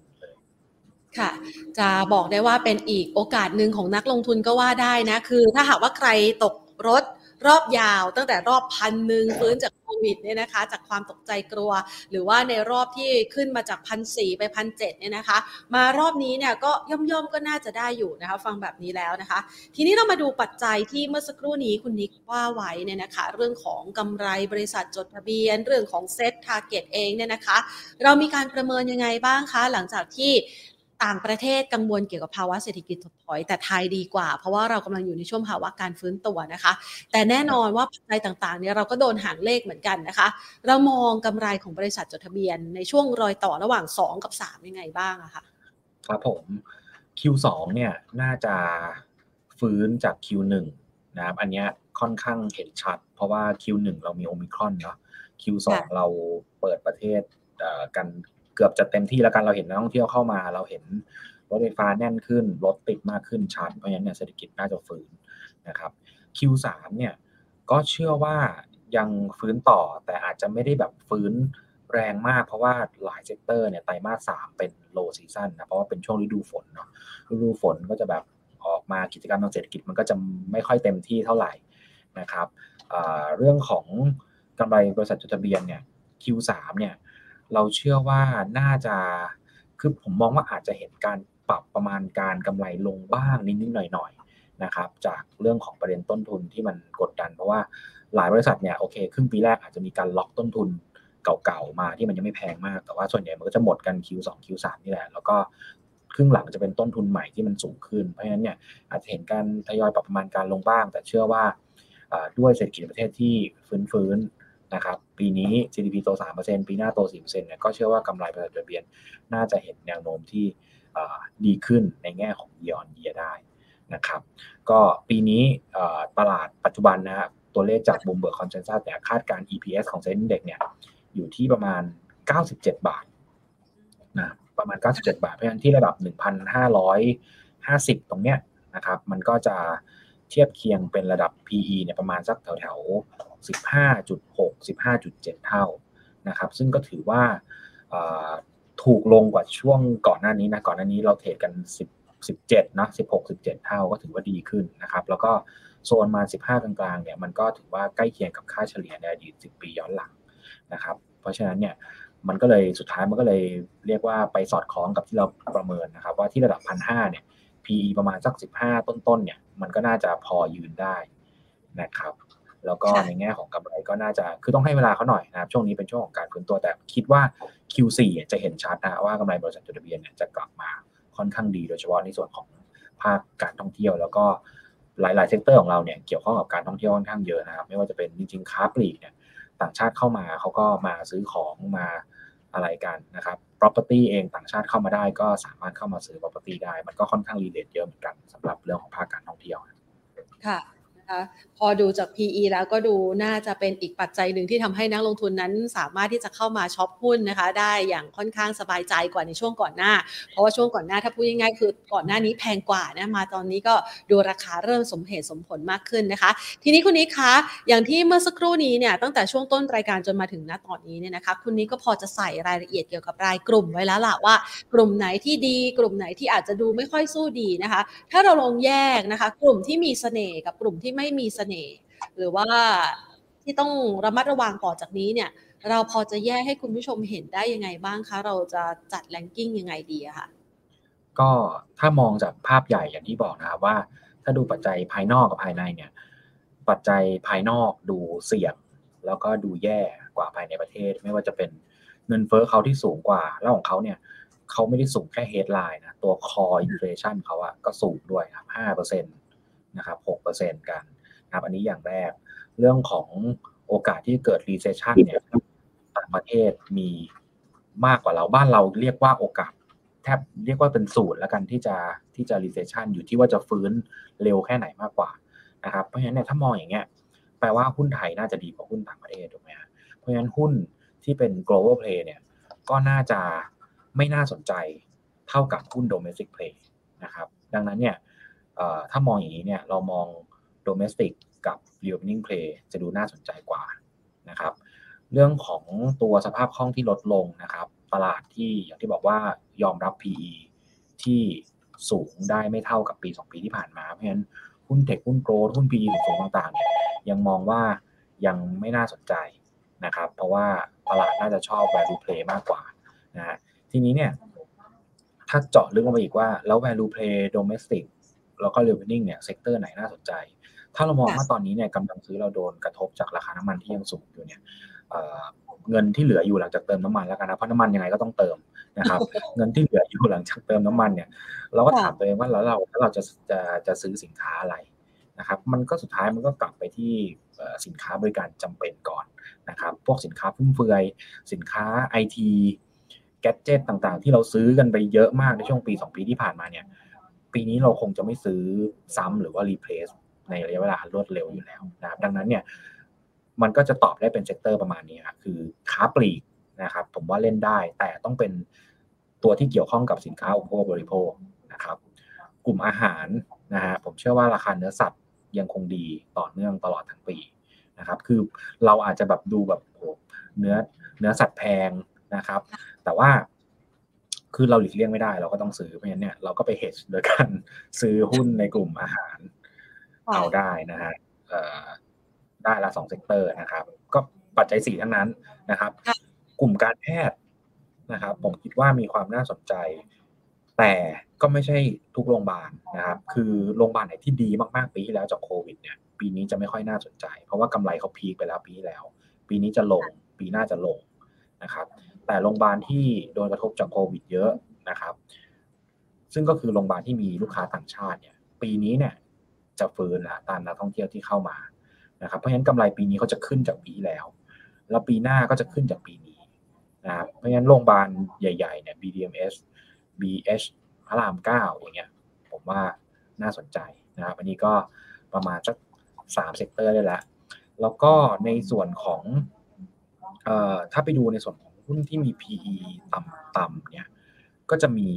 ค่ะ จะบอกได้ว่าเป็นอีกโอกาสหนึ่งของนักลงทุนก็ว่าได้นะ คือ ถ้าหากว่าใครตกรถรอบยาวตั้งแต่รอบพันหนึ่งฟื้นจากโควิดเนี่ยนะคะ จากความตกใจกลัว หรือว่าในรอบที่ขึ้นมาจากพันสี่ไปพันเจ็ดเนี่ยนะคะ มารอบนี้เนี่ยก็ย่อมๆก็น่าจะได้อยู่นะคะ ฟังแบบนี้แล้วนะคะ ทีนี้เรามาดูปัจจัยที่เมื่อสักครู่นี้คุณนิกว่าไว้เนี่ยนะคะ เรื่องของกำไรบริษัทจดทะเบียน เรื่องของเซ็ตทาร์เก็ตเองเนี่ยนะคะ เรามีการประเมินยังไงบ้างคะ หลังจากที่ ต่างประเทศกังวลเกี่ยวกับภาวะเศรษฐกิจถดถอย แต่ไทยดีกว่า เพราะว่าเรากำลังอยู่ในช่วงภาวะการฟื้นตัวนะคะ แต่แน่นอนว่าปัจจัยต่างๆเนี่ยเราก็โดนหางเลขเหมือนกันนะคะ เรามองกำไรของบริษัทจดทะเบียน ในช่วงรอยต่อระหว่าง 2 กับ 3 ยังไงบ้างอะคะ
ครับผม Q2 เนี่ยน่าจะฟื้นจาก Q1 นะครับอันนี้ค่อนข้างเห็นชัด เพราะว่า Q1 เรามีโอมิครอนเนาะ Q2 เราเปิดประเทศกัน เกือบจะเต็มที่แล้วกันเราเห็นนักท่องเที่ยวเข้ามา เราเห็นรถไฟฟ้าแน่นขึ้นรถติดมากขึ้นชัดเพราะฉะนั้นเนี่ยเศรษฐกิจน่าจะฟื้นนะครับ Q3 เนี่ยก็เชื่อว่ายังฟื้นต่อแต่อาจจะไม่ได้แบบฟื้นแรงมากเพราะว่าหลาย sector เนี่ยไตรมาสสามเป็น low season นะเพราะว่าเป็นช่วงฤดูฝนเนาะฤดูฝนก็จะแบบออกมากิจกรรมทางเศรษฐกิจมันก็จะไม่ค่อยเต็มที่เท่าไหร่นะครับเรื่องของกำไรบริษัทจดทะเบียนเนี่ย Q3 เนี่ย เราเชื่อว่าน่าจะคือผมมองว่าอาจจะเห็นการปรับประมาณการกำไรลงบ้างนิดๆหน่อยๆนะครับจากเรื่องของประเด็นต้นทุนที่มันกดดัน เพราะว่าหลายบริษัทเนี่ยโอเคครึ่งปีแรกอาจจะมีการล็อกต้นทุนเก่าๆมาที่มันยังไม่แพงมากแต่ว่าส่วนใหญ่มันก็จะหมดกัน Q2 Q3 นี่แหละแล้วก็ครึ่งหลังจะเป็นต้นทุนใหม่ที่มันสูงขึ้น เพราะฉะนั้นเนี่ยอาจจะเห็นการทยอยปรับประมาณการลงบ้าง แต่เชื่อว่าด้วยเศรษฐกิจประเทศที่ฟื้น นะครับปีนี้ GDP โต 3%ปีหน้าโต 4%เนี่ยก็เชื่อว่ากำไรบริษัทจดทะเบียน น่าจะเห็นแนวโน้มที่ดีขึ้นในแง่ของ year on year ได้นะครับก็ปีนี้ตลาดปัจจุบันนะฮะตัวเลขจาก Bloomberg consensus แต่คาดการณ์ EPS ของ SET Index เนี่ยอยู่ที่ประมาณ 97 บาทนะประมาณ 97 บาท เพราะฉะนั้นที่ระดับ 1,550 ตรงเนี้ยนะครับมันก็จะ เทียบเคียงเป็นระดับ PE เนี่ยประมาณสักแถวแถว15.6 15.7 เท่านะครับซึ่งก็ถือว่าถูกลงกว่าช่วงก่อนหน้านี้นะก่อนหน้านี้เราเทรดกัน 10 17นะ16 17 เท่าก็ถือว่าดีขึ้นนะครับแล้วก็โซนมา 15 กลางๆเนี่ยมันก็ถือว่าใกล้เคียงกับค่าเฉลี่ยในอดีต 10 ปีย้อนหลังนะครับเพราะฉะนั้นเนี่ยมันก็เลยสุดท้ายมันก็เลยเรียกว่าไปสอดคล้องกับที่เราประเมินนะครับว่าที่ระดับพันห้าเนี่ย PE ประมาณสัก 15 ต้นๆเนี่ยมันก็น่าจะพอยืนได้นะครับ แล้วก็ในแง่ของกำไรก็น่าจะคือต้องให้เวลาเขาหน่อยนะครับ ช่วงนี้เป็นช่วงของการฟื้นตัวแต่คิดว่า Q4 จะเห็นชัดนะว่ากำไรบริษัทจดทะเบียนเนี่ยจะกลับมาค่อนข้างดีโดยเฉพาะในส่วนของภาคการท่องเที่ยว แล้วก็หลายๆ sector ของเราเนี่ยเกี่ยวข้องกับการท่องเที่ยวค่อนข้างเยอะนะครับ ไม่ว่าจะเป็นจริงๆค้าปลีกเนี่ยต่างชาติเข้ามาเขาก็มาซื้อของมาอะไรกันนะครับ property เองต่างชาติเข้ามาได้ก็สามารถเข้ามาซื้อ property ได้ มันก็ค่อนข้าง relate เยอะเหมือนกันสำหรับเรื่องของภาคการท่องเที่ยว
ค่ะ คะพอดูจาก PE แล้วก็ดูน่าจะเป็นอีกปัจจัยหนึ่งที่ทำให้นักลงทุนนั้นสามารถที่จะเข้ามาช็อปหุ้นนะคะ ได้อย่างค่อนข้างสบายใจกว่าในช่วงก่อนหน้า เพราะว่าช่วงก่อนหน้าถ้าพูดง่ายๆคือก่อนหน้านี้แพงกว่านะมาตอนนี้ก็ดูราคาเริ่มสมเหตุสมผลมากขึ้นนะคะ ทีนี้คุณนี้คะอย่างที่เมื่อสักครู่นี้เนี่ยตั้งแต่ช่วงต้นรายการจนมาถึงณตอนนี้เนี่ยนะคะคุณนี้ก็พอจะใส่รายละเอียดเกี่ยวกับรายกลุ่มไว้แล้วล่ะว่า กลุ่มไหนที่ดีกลุ่มไหนที่อาจจะดูไม่ค่อยสู้ดีนะคะ ถ้าเราลองแยกนะคะ กลุ่มที่มีเสน่ห์กับกลุ่มที่ไม่มีเสน่ห์หรือว่าที่ต้องระมัดระวังต่อจากนี้เนี่ย เราพอจะแยกให้คุณผู้ชมเห็นได้ยังไงบ้างคะ เราจะจัดแลนกิ้งยังไงดีคะ
ก็ถ้ามองจากภาพใหญ่อย่างที่บอกนะครับว่า ถ้าดูปัจจัยภายนอกกับภายในเนี่ย ปัจจัยภายนอกดูเสี่ยง แล้วก็ดูแย่กว่าภายในประเทศ ไม่ว่าจะเป็นเงินเฟ้อเขาที่สูงกว่า แล้วของเขาเนี่ยเขาไม่ได้สูงแค่ headline นะตัว core inflation เขาอะก็สูงด้วยครับห้าเปอร์เซ็นต์ นะครับหกเปอร์เซ็นต์กันครับอันนี้อย่างแรกเรื่องของโอกาสที่เกิด recession เนี่ยต่างประเทศมีมากกว่าเราบ้านเราเรียกว่าโอกาสแทบเรียกว่าเป็นศูนย์แล้วกันที่จะที่จะ recession อยู่ที่ว่าจะฟื้นเร็วแค่ไหนมากกว่านะครับเพราะฉะนั้นเนี่ยถ้ามองอย่างเงี้ยแปลว่าหุ้นไทยน่าจะดีกว่าหุ้นต่างประเทศถูกไหมฮะเพราะฉะนั้นหุ้นที่เป็น global play เนี่ยก็น่าจะไม่น่าสนใจเท่ากับหุ้น domestic play นะครับดังนั้นเนี่ย ถ้ามองอย่างนี้เนี่ยเรามอง domestic กับ reopening play จะดูน่าสนใจกว่านะครับ เรื่องของตัวสภาพคล่องที่ลดลงนะครับ ตลาดที่อย่างที่บอกว่ายอมรับ PE ที่สูงได้ไม่เท่ากับปี 2 ปีที่ผ่านมา เพราะฉะนั้นหุ้น tech หุ้น growth หุ้น PE สูงต่างๆเนี่ยยังมองว่ายังไม่น่าสนใจนะครับ เพราะว่าตลาดน่าจะชอบ value play มากกว่านะฮะทีนี้เนี่ยถ้าเจาะลึกลงไปอีกว่าแล้ว value play domestic แล้วก็ reopening เนี่ย sector ไหนน่าสนใจ ถ้าเรามองว่าตอนนี้เนี่ยกำลังซื้อเราโดนกระทบจากราคาน้ำมันที่ยังสูงอยู่เนี่ยเงินที่เหลืออยู่หลังจากเติมน้ำมันแล้วกันนะเพราะน้ำมันยังไงก็ต้องเติมนะครับ เงินที่เหลืออยู่หลังจากเติมน้ำมันเนี่ยเราก็ถามตัวเองว่าแล้วเราถ้าเราจะจะจะซื้อสินค้าอะไรนะครับมันก็สุดท้ายมันก็กลับไปที่สินค้าบริการจำเป็นก่อนนะครับพวกสินค้าฟุ่มเฟือยสินค้าไอทีแกจิตต่างๆ ที่เราซื้อกันไปเยอะมากในช่วงปี 2 ปีที่ผ่านมาเนี่ย ปีนี้เราคงจะไม่ซื้อซ้ำหรือว่า replace ในระยะเวลารวดเร็วอยู่แล้วนะครับดังนั้นเนี่ยมันก็จะตอบได้เป็น sector ประมาณนี้ครับคือค้าปลีกนะครับผมว่าเล่นได้แต่ต้องเป็นตัวที่เกี่ยวข้องกับสินค้าอุปโภคบริโภคนะครับกลุ่มอาหารนะฮะผมเชื่อว่าราคาเนื้อสัตว์ยังคงดีต่อเนื่องตลอดทั้งปีนะครับคือเราอาจจะแบบดูแบบโหเนื้อเนื้อสัตว์แพงนะครับ แต่ว่า คือเราหลีกเลี่ยงไม่ได้ เราก็ต้องซื้อเพราะฉะนั้นเนี่ยเราก็ไป hedge โดยการซื้อหุ้นในกลุ่มอาหารเอาได้นะฮะได้ละสอง sector นะครับ ก็ปัจจัยสี่ทั้งนั้นนะครับ กลุ่มการแพทย์นะครับ ผมคิดว่ามีความน่าสนใจ แต่ก็ไม่ใช่ทุกโรงพยาบาลนะครับ คือโรงพยาบาลไหนที่ดีมากๆปีที่แล้วจากโควิดเนี่ย ปีนี้จะไม่ค่อยน่าสนใจ เพราะว่ากำไรเขา peak ไปแล้วปีที่แล้ว ปีนี้จะลง ปีหน้าจะลงนะครับ แต่โรงพยาบาลที่โดนกระทบจากโควิด เยอะนะครับ ซึ่งก็คือโรงพยาบาลที่มีลูกค้าต่างชาติเนี่ย ปีนี้เนี่ยจะฟื้นละตามนักท่องเที่ยวที่เข้ามานะครับ เพราะฉะนั้นกำไรปีนี้เขาจะขึ้นจากปีแล้ว แล้วปีหน้าก็จะขึ้นจากปีนี้นะครับเพราะฉะนั้นโรงพยาบาลใหญ่ๆเนี่ย BDMS BH พระรามเก้าอย่างเงี้ย ผมว่าน่าสนใจนะครับ อันนี้ก็ประมาณสักสาม sector ได้แล้ว แล้วก็ในส่วนของเอ่อถ้าไปดูในส่วนของ หุ้นที่มี PE ต่ำๆเนี่ย ก็จะมี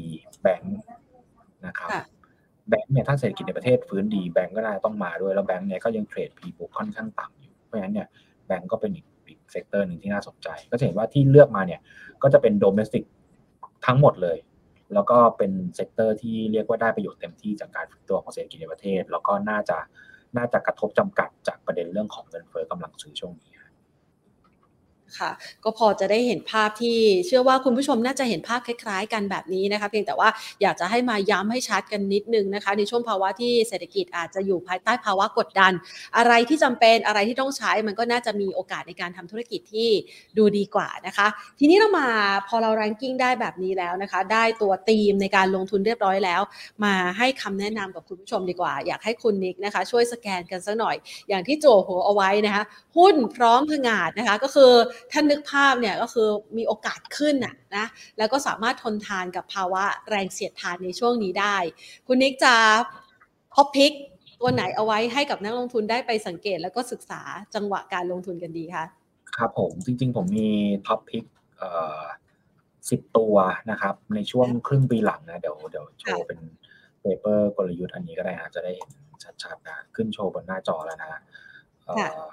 แบงก์นะครับแบงก์เนี่ยถ้าเศรษฐกิจในประเทศฟื้นดีแบงก์ก็น่าต้องมาด้วยแล้วแบงก์เนี่ยก็ยัง trade P book ค่อนข้างต่ำอยู่เพราะฉะนั้นเนี่ยแบงก์ก็เป็นอีกอีก sector หนึ่งที่น่าสนใจ ก็จะเห็นว่าที่เลือกมาเนี่ยก็จะเป็น domestic ทั้งหมดเลย แล้วก็เป็น sector ที่เรียกว่าได้ประโยชน์เต็มที่จากการฟื้นตัวของเศรษฐกิจในประเทศ แล้วก็น่าจะน่าจะกระทบจำกัดจากประเด็นเรื่องของเงินเฟ้อกำลังซื้อช่วงนี้
ค่ะก็พอจะได้เห็นภาพที่เชื่อว่าคุณผู้ชมน่าจะเห็นภาพคล้ายๆ กันแบบนี้นะคะ เพียงแต่ว่าอยากจะให้มาย้ำให้ชัดกันนิดนึงนะคะ ในช่วงภาวะที่เศรษฐกิจอาจจะอยู่ภายใต้ภาวะกดดัน อะไรที่จำเป็นอะไรที่ต้องใช้มันก็น่าจะมีโอกาสในการทำธุรกิจที่ดูดีกว่านะคะ ทีนี้เรามาพอเราแรงกิ้งได้แบบนี้แล้วนะคะ ได้ตัวธีมในการลงทุนเรียบร้อยแล้ว มาให้คำแนะนำกับคุณผู้ชมดีกว่า อยากให้คุณนิกนะคะ ช่วยสแกนกันสักหน่อย อย่างที่จั่วหัวเอาไว้นะคะหุ้นพร้อมผงาดนะคะก็คือถ้านึกภาพเนี่ยก็คือมีโอกาสขึ้นอะนะแล้วก็สามารถทนทานกับภาวะแรงเสียดทานในช่วงนี้ได้ คุณนิกจะ top pick ตัวไหนเอาไว้ให้กับนักลงทุนได้ไปสังเกต แล้วก็ศึกษาจังหวะการลงทุนกันดีคะ
ครับผมจริงๆ ผมมี top pick เอ่อสิบตัวนะครับ ในช่วงครึ่งปีหลังนะ เดี๋ยวเดี๋ยวโชว์เป็น paper กลยุทธ์อันนี้ก็ได้ฮะจะได้เห็นชัดๆนะขึ้นโชว์บนหน้าจอแล้วนะ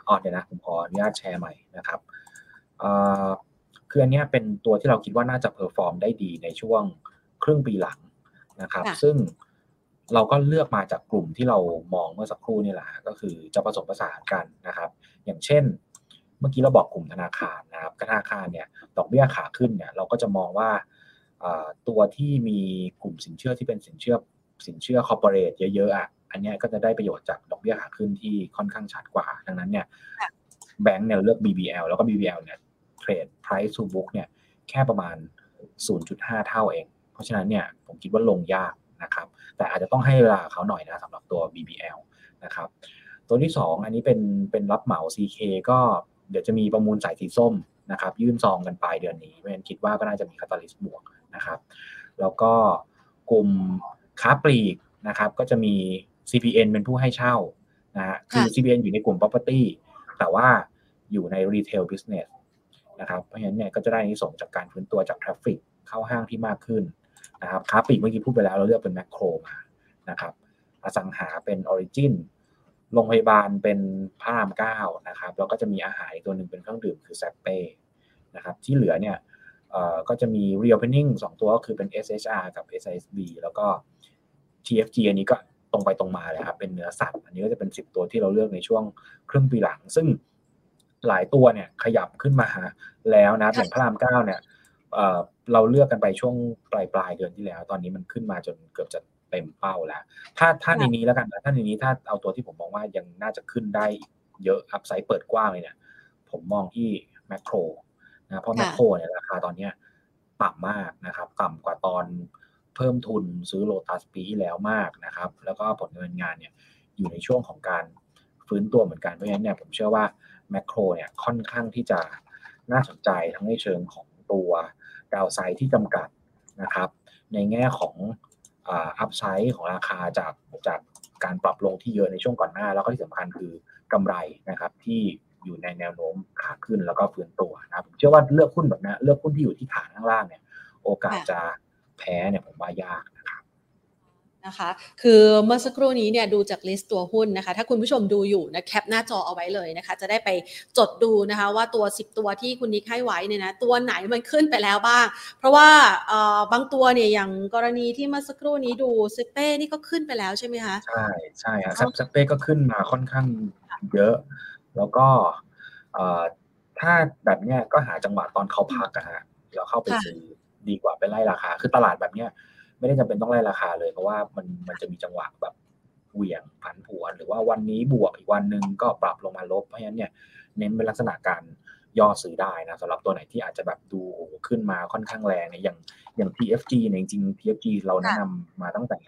อ๋อเดี๋ยวนะ ผมขออนุญาตแชร์ใหม่นะครับ คืออันนี้เป็นตัวที่เราคิดว่าน่าจะ perform ได้ดีในช่วงครึ่งปีหลังนะครับ ซึ่งเราก็เลือกมาจากกลุ่มที่เรามองเมื่อสักครู่นี่แหละก็คือจะผสมผสานกันนะครับ อย่างเช่น เมื่อกี้เราบอกกลุ่มธนาคารนะครับธนาคารเนี่ยดอกเบี้ยขาขึ้นเนี่ยเราก็จะมองว่าตัวที่มีกลุ่มสินเชื่อที่เป็นสินเชื่อสินเชื่อ corporate เยอะๆอะอันนี้ก็จะได้ประโยชน์จากดอกเบี้ยขาขึ้นที่ค่อนข้างชัดกว่า ดังนั้นเนี่ยแบงก์เนี่ยเลือก BBL แล้วก็ BBL เนี่ย trade price to book เนี่ยแค่ประมาณ 0.5 เท่าเอง เพราะฉะนั้นเนี่ยผมคิดว่าลงยากนะครับ แต่อาจจะต้องให้เวลาเขาหน่อยนะสำหรับตัว BBL นะครับ ตัวที่ 2 อันนี้เป็นเป็นรับเหมา CK ก็เดี๋ยวจะมีประมูลสายสีส้มนะครับ ยื่นซองกันปลายเดือนนี้เพราะฉะนั้นคิดว่าก็น่าจะมี catalyst บวกนะครับ แล้วก็กลุ่มค้าปลีกนะครับ ก็จะมี CPN เป็นผู้ให้เช่านะฮะคือ CPN อยู่ในกลุ่ม property แต่ว่าอยู่ใน retail business นะครับ เพราะฉะนั้นเนี่ยก็จะได้อานิสงส์จากการฟื้นตัวจาก traffic เข้าห้างที่มากขึ้นนะครับค้าปลีกเมื่อกี้พูดไปแล้วเราเลือกเป็นแม็คโครมานะครับ อสังหาเป็นออริจินโรงพยาบาลเป็นพระรามเก้านะครับ แล้วก็จะมีอาหารอีกตัวหนึ่งเป็นเครื่องดื่มคือเซ็ปเป้นะครับ ที่เหลือเนี่ยก็จะมี reopening สองตัวก็คือเป็น SHR กับ SISB แล้วก็ TFG อันนี้ก็ตรงไปตรงมาเลยครับ เป็นเนื้อสัตว์ อันนี้ก็จะเป็น 10 ตัวที่เราเลือกในช่วงครึ่งปีหลัง ซึ่ง หลายตัวเนี่ยขยับขึ้นมาแล้วนะอย่างพระรามเก้าเนี่ยเราเลือกกันไปช่วงปลายปลายเดือนที่แล้ว ตอนนี้มันขึ้นมาจนเกือบจะเต็มเป้าแล้ว ถ้าถ้าในนี้แล้วกันนะถ้าในนี้ถ้าเอาตัวที่ผมมองว่ายังน่าจะขึ้นได้เยอะอัพไซด์เปิดกว้างเลยเนี่ยผมมองที่แมคโครนะเพราะแมคโครเนี่ยราคาตอนเนี้ยต่ำมากนะครับ ต่ำกว่าตอนเพิ่มทุนซื้อโลตัสปีที่แล้วมากนะครับ แล้วก็ผลเงินงานเนี่ยอยู่ในช่วงของการฟื้นตัวเหมือนกันเพราะฉะนั้นเนี่ยผมเชื่อว่า แมคโครเนี่ยค่อนข้างที่จะน่าสนใจทั้งในเชิงของตัว downside ที่จำกัดนะครับ ในแง่ของ upside ของราคาจากจากการปรับลงที่เยอะในช่วงก่อนหน้า แล้วก็ที่สำคัญคือกำไรนะครับที่อยู่ในแนวโน้มขาขึ้นแล้วก็ฟื้นตัวนะผมเชื่อว่าเลือกหุ้นแบบนี้เลือกหุ้นที่อยู่ที่ฐานข้างล่างเนี่ย โอกาสจะแพ้เนี่ยผมว่ายาก นะครับ
นะคะ คือเมื่อสักครู่นี้เนี่ยดูจาก list ตัวหุ้นนะคะ ถ้าคุณผู้ชมดูอยู่นะ cap หน้าจอเอาไว้เลยนะคะ จะได้ไปจดดูนะคะว่าตัว 10 ตัวที่คุณนิกให้ไว้เนี่ยนะตัวไหนมันขึ้นไปแล้วบ้าง เพราะว่าบางตัวเนี่ยอย่างกรณีที่เมื่อสักครู่นี้ดูซิเป้นี่ก็ขึ้นไปแล้วใช่ไหมคะ
ใช่ใช่ครับซิเป้ก็ขึ้นมาค่อนข้างเยอะ แล้วก็ถ้าแบบเนี้ยก็หาจังหวะตอนเขาพักอะฮะเราเข้าไปซื้อดีกว่าไปไล่ราคา คือตลาดแบบเนี้ย ไม่ได้จำเป็นต้องไล่ราคาเลยเพราะว่ามันมันจะมีจังหวะแบบเหวี่ยงผันผวน หรือว่าวันนี้บวกอีกวันหนึ่งก็ปรับลงมาลบเพราะฉะนั้นเนี่ยเน้นเป็นลักษณะการย่อซื้อได้นะสำหรับตัวไหนที่อาจจะแบบดูขึ้นมาค่อนข้างแรงเนี่ยอย่างอย่าง TFG เนี่ยจริง TFG เราแนะนำมาตั้งแต่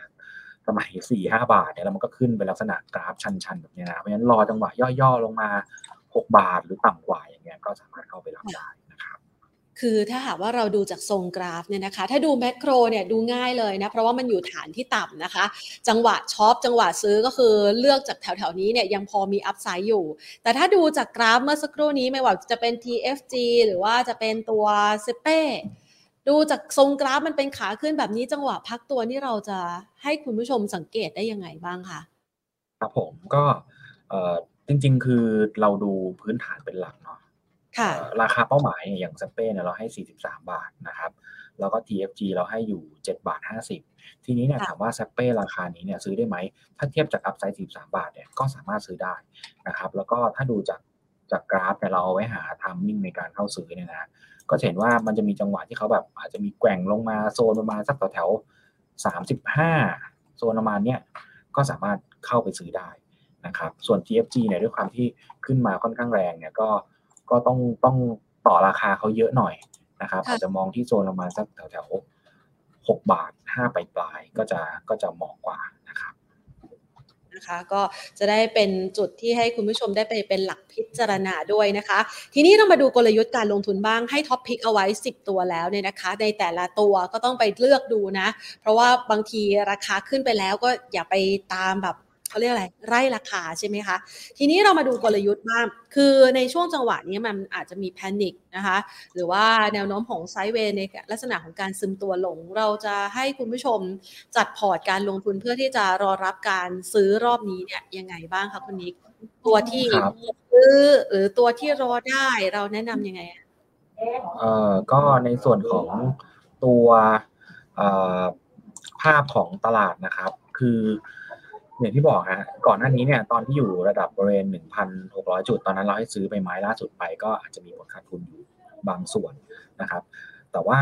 สมัยสี่ห้าบาทเนี่ยแล้วมันก็ขึ้นเป็นลักษณะกราฟชันๆแบบนี้นะเพราะฉะนั้นรอจังหวะย่อๆลงมาหกบาทหรือต่ำกว่าอย่างเงี้ยก็สามารถเข้าไปรับได้
คือถ้าหากว่าเราดูจากทรงกราฟเนี่ยนะคะ ถ้าดูแมกโรเนี่ยดูง่ายเลยนะ เพราะว่ามันอยู่ฐานที่ต่ำนะคะ จังหวะช็อปจังหวะซื้อก็คือเลือกจากแถวๆนี้เนี่ยยังพอมี upside อยู่ แต่ถ้าดูจากกราฟเมื่อสักครู่นี้ไม่ว่าจะเป็น TFG หรือว่าจะเป็นตัวเซ็ปเป้ดูจากทรงกราฟมันเป็นขาขึ้นแบบนี้จังหวะพักตัวนี่เราจะให้คุณผู้ชมสังเกตได้ยังไงบ้างคะ
ครับผมก็จริงๆ คือเราดูพื้นฐานเป็นหลักเนาะ ราคาเป้าหมายอย่างเซ็ปเป้เนี่ยเราให้ 43 บาทนะครับแล้วก็ TFG เราให้อยู่ 7 บาท 50 ทีนี้เนี่ยถามว่าสเป้ราคานี้เนี่ยซื้อได้ไหม ถ้าเทียบจาก upside 43บาทเนี่ยก็สามารถซื้อได้นะครับแล้วก็ถ้าดูจากจากกราฟเนี่ยเราเอาไว้หา timing ในการเข้าซื้อเนี่ยนะก็เห็นว่ามันจะมีจังหวะที่เขาแบบอาจจะมีแกว่งลงมาโซนประมาณสักแถวๆ35โซนประมาณเนี้ยก็สามารถเข้าไปซื้อได้นะครับส่วน TFG เนี่ยด้วยความที่ขึ้นมาค่อนข้างแรงเนี่ยก็ ก็ต้องต้องต่อราคาเขาเยอะหน่อยนะครับ อาจจะมองที่โซนประมาณสักแถวแถวหกบาทห้าปลายปลายก็จะก็จะเหมาะกว่านะครับ
นะคะก็จะได้เป็นจุดที่ให้คุณผู้ชมได้ไปเป็นหลักพิจารณาด้วยนะคะ ทีนี้เรามาดูกลยุทธ์การลงทุนบ้างให้ท็อปพิกเอาไว้ 10 ตัวแล้วเนี่ยนะคะ ในแต่ละตัวก็ต้องไปเลือกดูนะ เพราะว่าบางทีราคาขึ้นไปแล้วก็อย่าไปตามแบบ เขาเรียกอะไรไร่ราคาใช่ไหมคะ ทีนี้เรามาดูกลยุทธ์บ้าง คือในช่วงจังหวะนี้มันอาจจะมีแพนิคนะคะ หรือว่าแนวโน้มของไซด์เวย์ในลักษณะของการซึมตัวหลง เราจะให้คุณผู้ชมจัดพอร์ตการลงทุนเพื่อที่จะรอรับการซื้อรอบนี้เนี่ยยังไงบ้างคะคุณนิกตัวที่ซื้อหรือตัวที่รอได้เราแนะนํำยังไง
เอ่อก็ในส่วนของตัวภาพของตลาดนะครับ คือ อย่างที่บอกฮะก่อนหน้านี้เนี่ยตอนที่อยู่ระดับบริเวณ 1,600 จุด ตอนนั้นเราให้ซื้อไปไม้ล่าสุดไป ก็อาจจะมีผลขาดทุนอยู่บางส่วนนะครับ แต่ว่า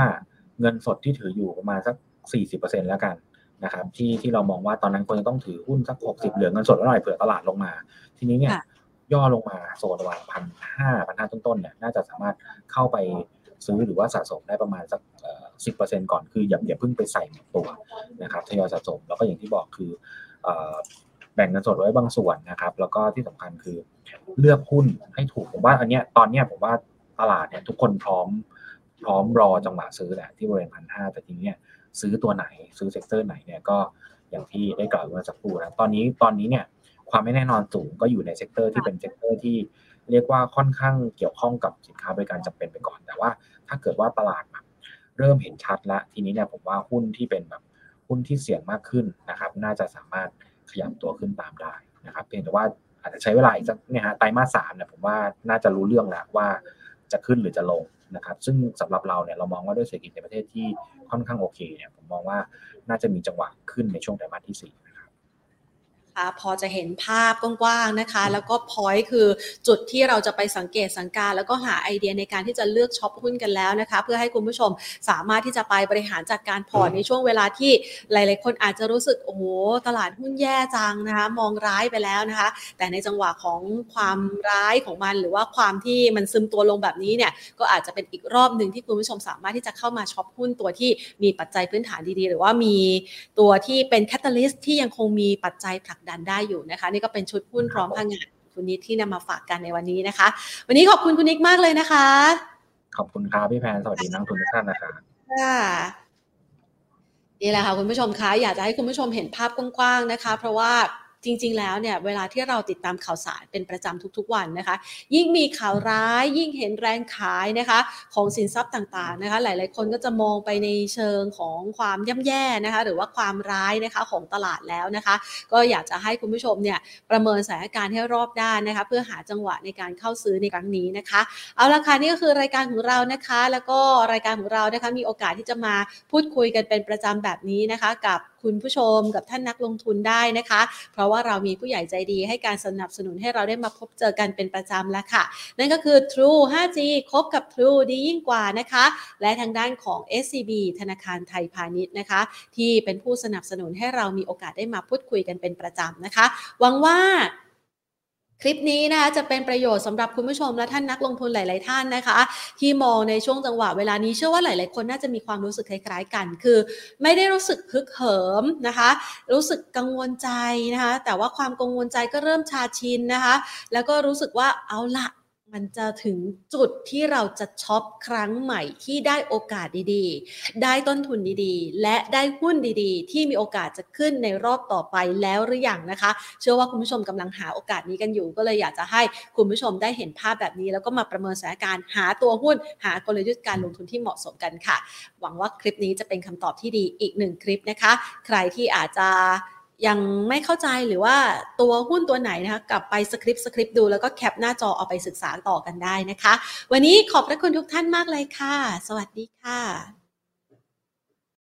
เงินสดที่ถืออยู่ประมาณสัก 40%แล้วกันนะครับที่ที่เรามองว่าตอนนั้นควรจะต้องถือหุ้นสัก 60 เหลือเงินสดไว้หน่อยเผื่อตลาดลงมา ทีนี้เนี่ยย่อลงมาโซนประมาณพันห้าพันห้าต้นๆเนี่ยน่าจะสามารถเข้าไปซื้อหรือว่าสะสมได้ประมาณสักสิบเปอร์เซ็นก่อนคืออย่าอย่าเพิ่งไปใส่ตัวนะครับทยอยสะสมแล้วก็อย่างที่บอกคือ แบ่งเงินสดไว้บางส่วนนะครับ แล้วก็ที่สำคัญคือเลือกหุ้นให้ถูกผมว่าอันเนี้ยตอนเนี้ยผมว่าตลาดเนี่ยทุกคนพร้อมพร้อมรอจังหวะซื้อแหละที่บริเวณพันห้าแต่ทีนี้ซื้อตัวไหนซื้อ sector ไหนเนี่ยก็อย่างที่ได้กล่าวเมื่อสักครู่นะตอนนี้ตอนนี้เนี่ยความไม่แน่นอนสูงก็อยู่ใน sector ที่เป็น sector ที่เรียกว่าค่อนข้างเกี่ยวข้องกับสินค้าบริการจำเป็นไปก่อน แต่ว่าถ้าเกิดว่าตลาดแบบเริ่มเห็นชัดแล้วทีนี้เนี่ยผมว่าหุ้นที่เป็นแบบ หุ้นที่เสี่ยงมากขึ้นนะครับ น่าจะสามารถขยับตัวขึ้นตามได้นะครับ เพียงแต่ว่าอาจจะใช้เวลาอีกสักเนี่ยฮะไตรมาสสามเนี่ยผมว่าน่าจะรู้เรื่องแล้วว่าจะขึ้นหรือจะลงนะครับ ซึ่งสำหรับเราเนี่ยเรามองว่าด้วยเศรษฐกิจในประเทศที่ค่อนข้างโอเคเนี่ยผมมองว่าน่าจะมีจังหวะขึ้นในช่วงไตรมาสที่สี่
พอจะเห็นภาพกว้างๆนะคะ แล้วก็พอยต์คือจุดที่เราจะไปสังเกตสังกา แล้วก็หาไอเดียในการที่จะเลือกช็อปหุ้นกันแล้วนะคะ เพื่อให้คุณผู้ชมสามารถที่จะไปบริหารจัดการพอร์ตในช่วงเวลาที่หลายๆ คนอาจจะรู้สึกโอ้โหตลาดหุ้นแย่จังนะคะ มองร้ายไปแล้วนะคะ แต่ในจังหวะของความร้ายของมัน หรือว่าความที่มันซึมตัวลงแบบนี้เนี่ยก็อาจจะเป็นอีกรอบหนึ่งที่คุณผู้ชมสามารถที่จะเข้ามาช็อปหุ้นตัวที่มีปัจจัยพื้นฐานดีๆ หรือว่ามีตัวที่เป็น catalyst ที่ยังคงมีปัจจัยผลักดันได้อยู่นะคะ นี่ก็เป็นชุดหุ้นกลุ่มพลังงานคุณนิดที่นำมาฝากกันในวันนี้นะคะ วันนี้ขอบคุณคุณนิกมากเลยนะคะ
ขอบคุณครับพี่แพนสวัสดีนักทุนทุกท่านนะครับ
ค่ะนี่แหละค่ะคุณผู้ชมคะอยากจะให้คุณผู้ชมเห็นภาพกว้างๆนะคะ เพราะว่า จริง ๆ แล้วเนี่ยเวลาที่เราติดตามข่าวสารเป็นประจำทุก ๆ วันนะคะ ยิ่งมีข่าวร้ายยิ่งเห็นแรงขายนะคะของสินทรัพย์ต่างๆนะคะ หลายๆคนก็จะมองไปในเชิงของความย่ำแย่นะคะหรือว่าความร้ายนะคะของตลาดแล้วนะคะ ก็อยากจะให้คุณผู้ชมเนี่ยประเมินสถานการณ์ให้รอบด้านนะคะ เพื่อหาจังหวะในการเข้าซื้อในครั้งนี้นะคะ เอาละค่ะนี่ก็คือรายการของเรานะคะ แล้วก็รายการของเรานะคะมีโอกาสที่จะมาพูดคุยกันเป็นประจำแบบนี้นะคะกับ คุณผู้ชมกับท่านนักลงทุนได้นะคะ เพราะว่าเรามีผู้ใหญ่ใจดีให้การสนับสนุนให้เราได้มาพบเจอกันเป็นประจำแล้วค่ะ นั่นก็คือ True 5G คบกับ True ดียิ่งกว่านะคะ และทางด้านของ SCB ธนาคารไทยพาณิชย์นะคะ ที่เป็นผู้สนับสนุนให้เรามีโอกาสได้มาพูดคุยกันเป็นประจำนะคะ หวังว่า คลิปนี้นะคะจะเป็นประโยชน์สำหรับคุณผู้ชมและท่านนักลงทุนหลาย ๆ ท่านนะคะ ที่มองในช่วงจังหวะเวลานี้เชื่อว่าหลาย ๆ คนน่าจะมีความรู้สึกคล้าย ๆ กัน คือ ไม่ได้รู้สึกพึกเหิมนะคะ รู้สึกกังวลใจนะคะ แต่ว่าความกังวลใจก็เริ่มชาชินนะคะ แล้วก็รู้สึกว่าเอาละ มันจะถึงจุดที่เราจะช็อปครั้งใหม่ที่ได้โอกาสดีๆ ได้ต้นทุนดีๆ และได้หุ้นดีๆ ที่มีโอกาสจะขึ้นในรอบต่อไปแล้วหรือยังนะคะ เชื่อว่าคุณผู้ชมกำลังหาโอกาสนี้กันอยู่ ก็เลยอยากจะให้คุณผู้ชมได้เห็นภาพแบบนี้ แล้วก็มาประเมินสถานการณ์หาตัวหุ้น หากลยุทธ์การลงทุนที่เหมาะสมกันค่ะ หวังว่าคลิปนี้จะเป็นคำตอบที่ดีอีกหนึ่งคลิปนะคะ ใครที่อาจจะ ยังไม่เข้าใจหรือว่าตัวหุ้นตัวไหนนะคะกลับไปสคริปต์สคริปต์ดูแล้วก็แคปหน้าจอเอาไปศึกษาต่อกันได้นะคะ วันนี้ขอบพระคุณทุกท่านมากเลยค่ะ สวัสดีค่ะ